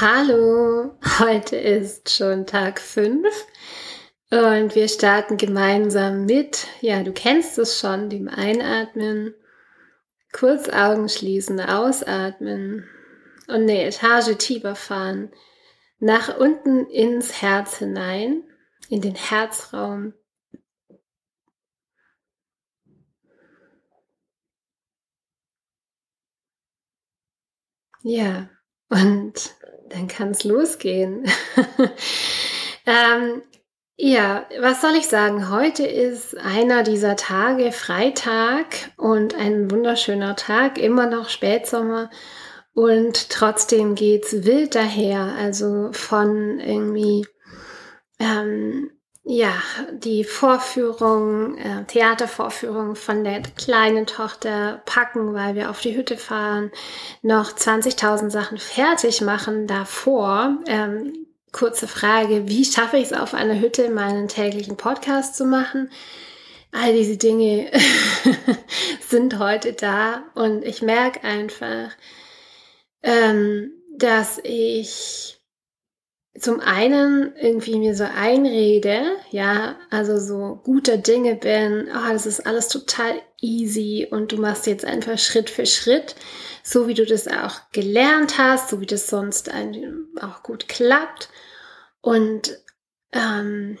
Hallo, heute ist schon Tag 5 und wir starten gemeinsam mit, ja, du kennst es schon, dem Einatmen, kurz Augen schließen, ausatmen und eine Etage tiefer fahren, nach unten ins Herz hinein, in den Herzraum. Ja, und dann kann es losgehen. ähm, ja, was soll ich sagen? Heute ist einer dieser Tage, Freitag und ein wunderschöner Tag, immer noch Spätsommer. Und trotzdem geht's wild daher. Also von irgendwie ähm, ja, die Vorführung, äh, Theatervorführung von der kleinen Tochter packen, weil wir auf die Hütte fahren, noch 20.000 Sachen fertig machen davor. Ähm, kurze Frage, wie schaffe ich es auf einer Hütte, meinen täglichen Podcast zu machen? All diese Dinge sind heute da und ich merke einfach, ähm, dass ich zum einen irgendwie mir so einrede, ja, also so guter Dinge bin, oh, das ist alles total easy und du machst jetzt einfach Schritt für Schritt, so wie du das auch gelernt hast, so wie das sonst auch gut klappt. Und ähm,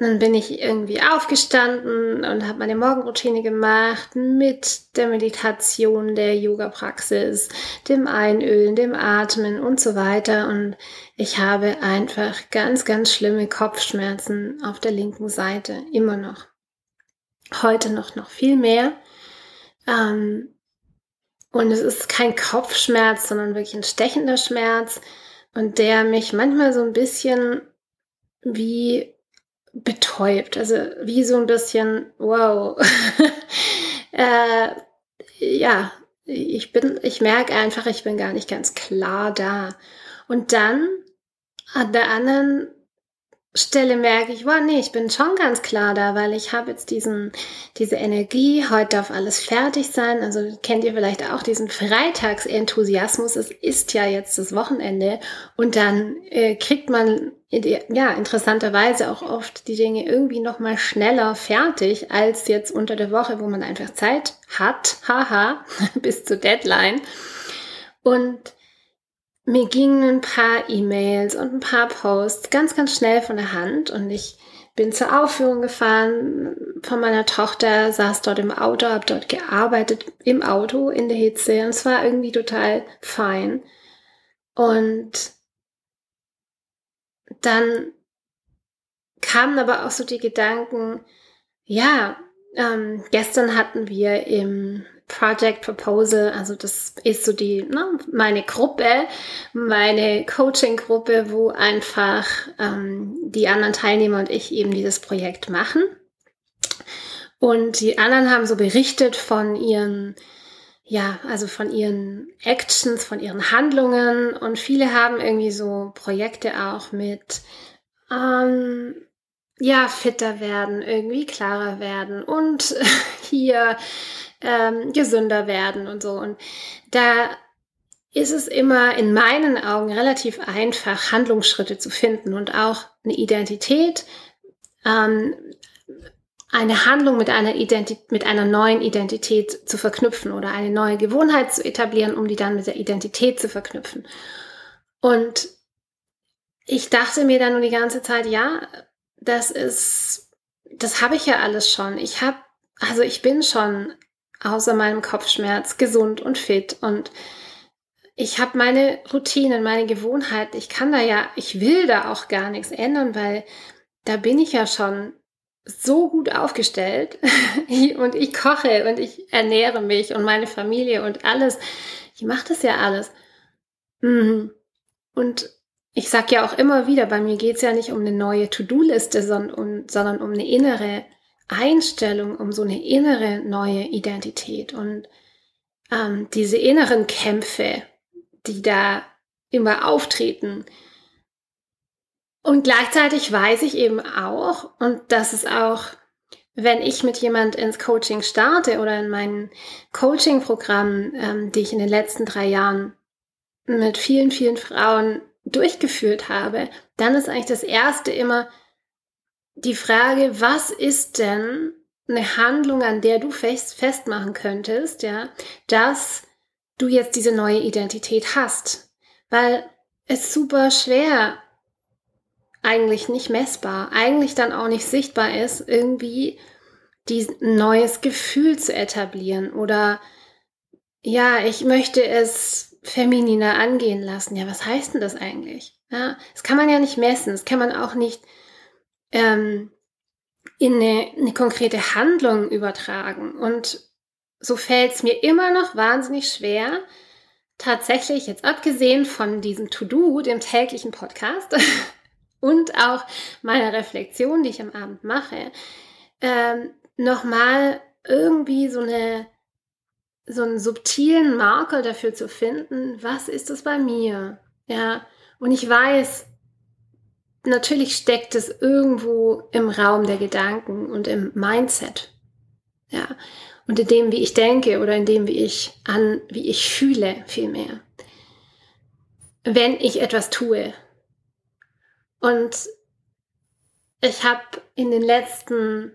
dann bin ich irgendwie aufgestanden und habe meine Morgenroutine gemacht mit der Meditation, der Yoga-Praxis, dem Einölen, dem Atmen und so weiter. Und ich habe einfach ganz, ganz schlimme Kopfschmerzen auf der linken Seite, immer noch. Heute noch, noch viel mehr. Ähm, und es ist kein Kopfschmerz, sondern wirklich ein stechender Schmerz und der mich manchmal so ein bisschen wie betäubt. Also wie so ein bisschen, wow. äh, ja, ich bin, ich merke einfach, ich bin gar nicht ganz klar da. Und dann an der anderen Stelle merke ich, wow, nee, ich bin schon ganz klar da, weil ich habe jetzt diesen, diese Energie, heute darf alles fertig sein. Also kennt ihr vielleicht auch diesen Freitagsenthusiasmus. Es ist ja jetzt das Wochenende und dann äh, kriegt man ja interessanterweise auch oft die Dinge irgendwie noch mal schneller fertig als jetzt unter der Woche, wo man einfach Zeit hat, haha, bis zur Deadline. Und mir gingen ein paar E-Mails und ein paar Posts ganz, ganz schnell von der Hand und ich bin zur Aufführung gefahren von meiner Tochter, saß dort im Auto, habe dort gearbeitet im Auto in der Hitze und es war irgendwie total fein. Und dann kamen aber auch so die Gedanken, ja, ähm, gestern hatten wir im Project Proposal, also das ist so die, ne, meine Gruppe, meine Coaching-Gruppe, wo einfach ähm, die anderen Teilnehmer und ich eben dieses Projekt machen. Und die anderen haben so berichtet von ihren, ja, also von ihren Actions, von ihren Handlungen und viele haben irgendwie so Projekte auch mit, ähm, ja, fitter werden, irgendwie klarer werden und hier ähm, gesünder werden und so. Und da ist es immer in meinen Augen relativ einfach, Handlungsschritte zu finden und auch eine Identität, ähm, eine Handlung mit einer, Identität, mit einer neuen Identität zu verknüpfen oder eine neue Gewohnheit zu etablieren, um die dann mit der Identität zu verknüpfen. Und ich dachte mir dann nur die ganze Zeit, ja, das ist, das habe ich ja alles schon. Ich habe, also ich bin schon außer meinem Kopfschmerz gesund und fit und ich habe meine Routinen, meine Gewohnheit. Ich kann da ja, ich will da auch gar nichts ändern, weil da bin ich ja schon so gut aufgestellt und ich koche und ich ernähre mich und meine Familie und alles. Ich mache das ja alles. Mhm. Und ich sag ja auch immer wieder, bei mir geht's ja nicht um eine neue To-Do-Liste, sondern um, sondern um eine innere Einstellung, um so eine innere neue Identität und ähm, diese inneren Kämpfe, die da immer auftreten. Und gleichzeitig weiß ich eben auch, und das ist auch, wenn ich mit jemand ins Coaching starte oder in meinen Coaching-Programmen, ähm, die ich in den letzten drei Jahren mit vielen, vielen Frauen durchgeführt habe, dann ist eigentlich das erste immer die Frage, was ist denn eine Handlung, an der du fest, festmachen könntest, ja, dass du jetzt diese neue Identität hast. Weil es super schwer, eigentlich nicht messbar, eigentlich dann auch nicht sichtbar ist, irgendwie ein neues Gefühl zu etablieren oder ja, ich möchte es femininer angehen lassen. Ja, was heißt denn das eigentlich? Ja, das kann man ja nicht messen, das kann man auch nicht ähm, in eine, eine konkrete Handlung übertragen. Und so fällt es mir immer noch wahnsinnig schwer, tatsächlich jetzt abgesehen von diesem To-Do, dem täglichen Podcast und auch meiner Reflexion, die ich am Abend mache, ähm, nochmal irgendwie so eine so einen subtilen Marker dafür zu finden, was ist es bei mir? Ja, und ich weiß, natürlich steckt es irgendwo im Raum der Gedanken und im Mindset. Ja. Und in dem, wie ich denke oder in dem, wie ich an, wie ich fühle, vielmehr. Wenn ich etwas tue. Und ich habe in den letzten,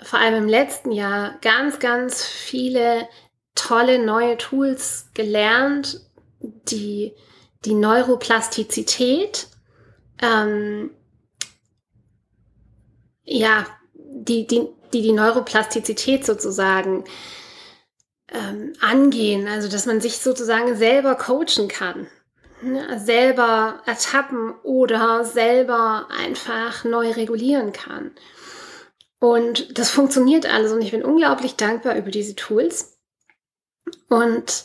vor allem im letzten Jahr, ganz, ganz viele tolle neue Tools gelernt, die die Neuroplastizität ähm, ja, die, die, die die Neuroplastizität sozusagen ähm, angehen, also dass man sich sozusagen selber coachen kann, ne? selber ertappen oder selber einfach neu regulieren kann. Und das funktioniert alles und ich bin unglaublich dankbar über diese Tools. Und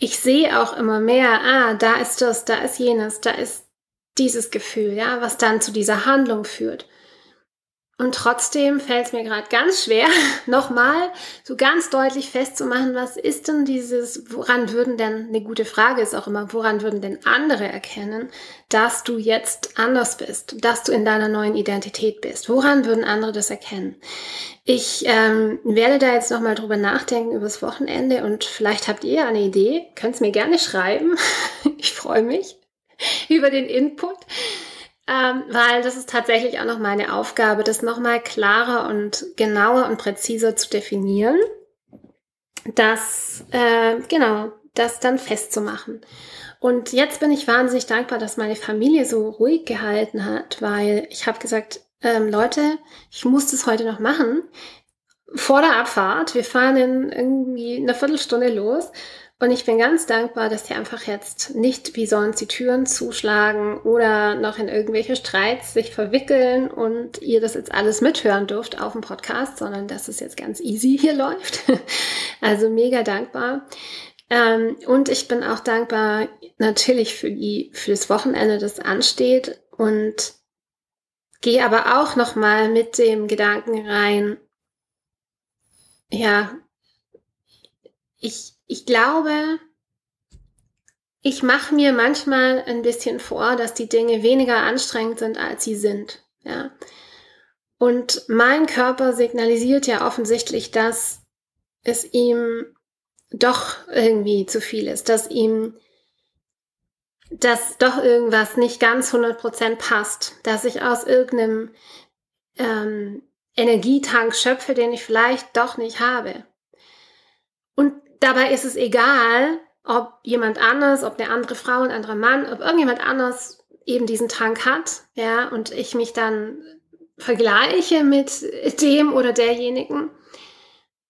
ich sehe auch immer mehr, ah, da ist das, da ist jenes, da ist dieses Gefühl, ja, was dann zu dieser Handlung führt. Und trotzdem fällt es mir gerade ganz schwer, nochmal so ganz deutlich festzumachen, was ist denn dieses, woran würden denn, eine gute Frage ist auch immer, woran würden denn andere erkennen, dass du jetzt anders bist, dass du in deiner neuen Identität bist? Woran würden andere das erkennen? Ich ähm, werde da jetzt nochmal drüber nachdenken übers Wochenende und vielleicht habt ihr eine Idee, könnt es mir gerne schreiben. ich freue mich über den Input ähm, weil das ist tatsächlich auch noch meine Aufgabe, das nochmal klarer und genauer und präziser zu definieren, das, äh, genau, das dann festzumachen. Und jetzt bin ich wahnsinnig dankbar, dass meine Familie so ruhig gehalten hat, weil ich habe gesagt, ähm, Leute, ich muss das heute noch machen. Vor der Abfahrt, wir fahren in irgendwie eine Viertelstunde los und ich bin ganz dankbar, dass die einfach jetzt nicht wie sonst die Türen zuschlagen oder noch in irgendwelche Streits sich verwickeln und ihr das jetzt alles mithören dürft auf dem Podcast, sondern dass es jetzt ganz easy hier läuft. Also mega dankbar. Ähm, und ich bin auch dankbar natürlich für die, für das Wochenende, das ansteht und gehe aber auch nochmal mit dem Gedanken rein, ja, ich, ich glaube, ich mache mir manchmal ein bisschen vor, dass die Dinge weniger anstrengend sind, als sie sind. Ja. Und mein Körper signalisiert ja offensichtlich, dass es ihm doch irgendwie zu viel ist, dass ihm dass doch irgendwas nicht ganz 100% passt, dass ich aus irgendeinem ähm, Energietank schöpfe, den ich vielleicht doch nicht habe. Und Dabei ist es egal, ob jemand anders, ob eine andere Frau, ein anderer Mann, ob irgendjemand anders eben diesen Tank hat, ja, und ich mich dann vergleiche mit dem oder derjenigen.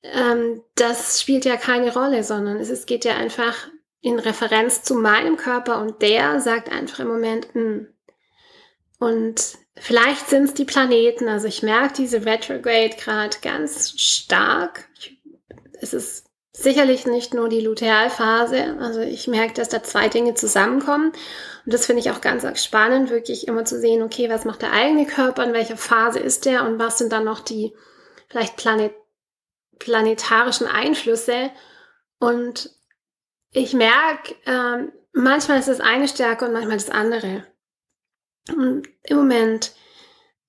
Ähm, das spielt ja keine Rolle, sondern es, es geht ja einfach in Referenz zu meinem Körper und der sagt einfach im Moment, mh. Hm. und vielleicht sind es die Planeten, also ich merke diese Retrograde gerade ganz stark. Ich, es ist sicherlich nicht nur die Lutealphase. Also ich merke, dass da zwei Dinge zusammenkommen. Und das finde ich auch ganz spannend, wirklich immer zu sehen, okay, was macht der eigene Körper, in welcher Phase ist der und was sind dann noch die vielleicht planet planetarischen Einflüsse. Und ich merke, ähm, manchmal ist das eine stärker und manchmal das andere. Und im Moment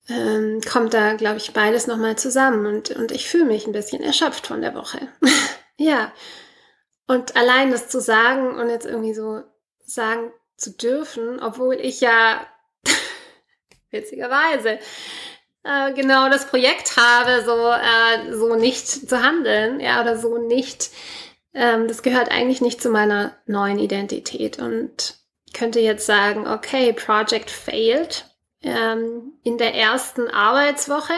ähm, kommt da, glaube ich, beides nochmal zusammen und, und ich fühle mich ein bisschen erschöpft von der Woche. Ja. Und allein das zu sagen und jetzt irgendwie so sagen zu dürfen, obwohl ich ja witzigerweise äh, genau das Projekt habe, so, äh, so nicht zu handeln, ja, oder so nicht. Ähm, das gehört eigentlich nicht zu meiner neuen Identität und könnte jetzt sagen, okay, Project failed ähm, in der ersten Arbeitswoche.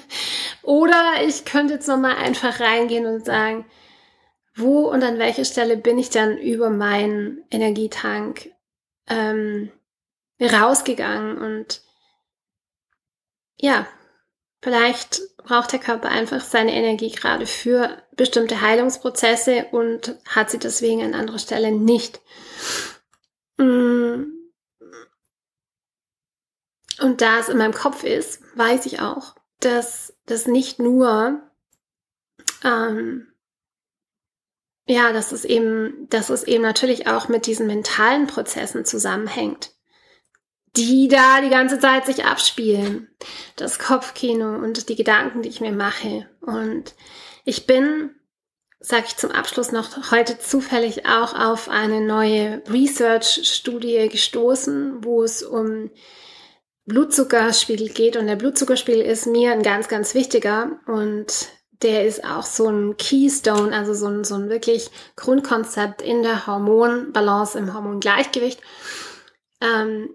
oder ich könnte jetzt nochmal einfach reingehen und sagen, wo und an welcher Stelle bin ich dann über meinen Energietank ähm, rausgegangen und ja, vielleicht braucht der Körper einfach seine Energie gerade für bestimmte Heilungsprozesse und hat sie deswegen an anderer Stelle nicht. Mm. Und da es in meinem Kopf ist, weiß ich auch, dass das nicht nur, ähm, ja, dass es eben, dass es eben natürlich auch mit diesen mentalen Prozessen zusammenhängt die da die ganze Zeit sich abspielen. Das Kopfkino und die Gedanken, die ich mir mache. Und ich bin, sage ich zum Abschluss noch, heute zufällig auch auf eine neue Research-Studie gestoßen, wo es um Blutzuckerspiegel geht. Und der Blutzuckerspiegel ist mir ein ganz, ganz wichtiger. Und der ist auch so ein Keystone, also so ein, so ein wirklich Grundkonzept in der Hormonbalance, im Hormongleichgewicht. Ähm,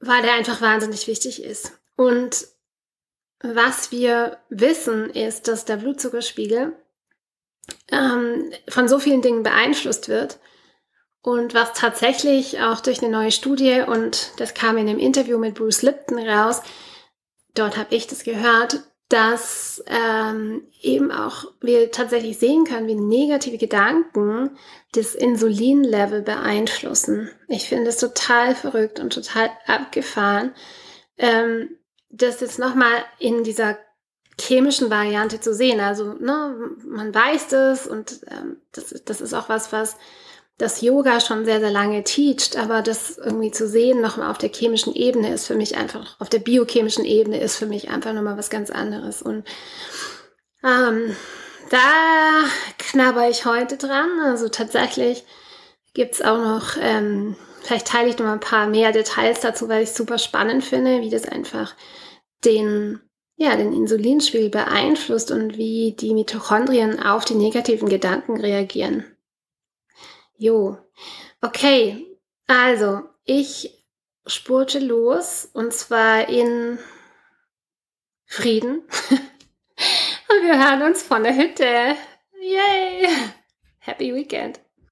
weil der einfach wahnsinnig wichtig ist. Und was wir wissen, ist, dass der Blutzuckerspiegel ähm, von so vielen Dingen beeinflusst wird. Und was tatsächlich auch durch eine neue Studie, und das kam in einem Interview mit Bruce Lipton raus, dort habe ich das gehört, dass ähm, eben auch wir tatsächlich sehen können, wie negative Gedanken das Insulinlevel beeinflussen. Ich finde es total verrückt und total abgefahren, ähm, das jetzt nochmal in dieser chemischen Variante zu sehen. Also ne, man weiß das und ähm, das, das ist auch was, was das Yoga schon sehr, sehr lange teacht, aber das irgendwie zu sehen, nochmal auf der chemischen Ebene ist für mich einfach, auf der biochemischen Ebene ist für mich einfach nochmal was ganz anderes. Und ähm, da knabber ich heute dran. Also tatsächlich gibt's auch noch, ähm, vielleicht teile ich noch mal ein paar mehr Details dazu, weil ich super spannend finde, wie das einfach den ja, den Insulinspiegel beeinflusst und wie die Mitochondrien auf die negativen Gedanken reagieren. Jo, okay. Also, ich spurte los und zwar in Frieden. und wir hören uns von der Hütte. Yay! Happy Weekend!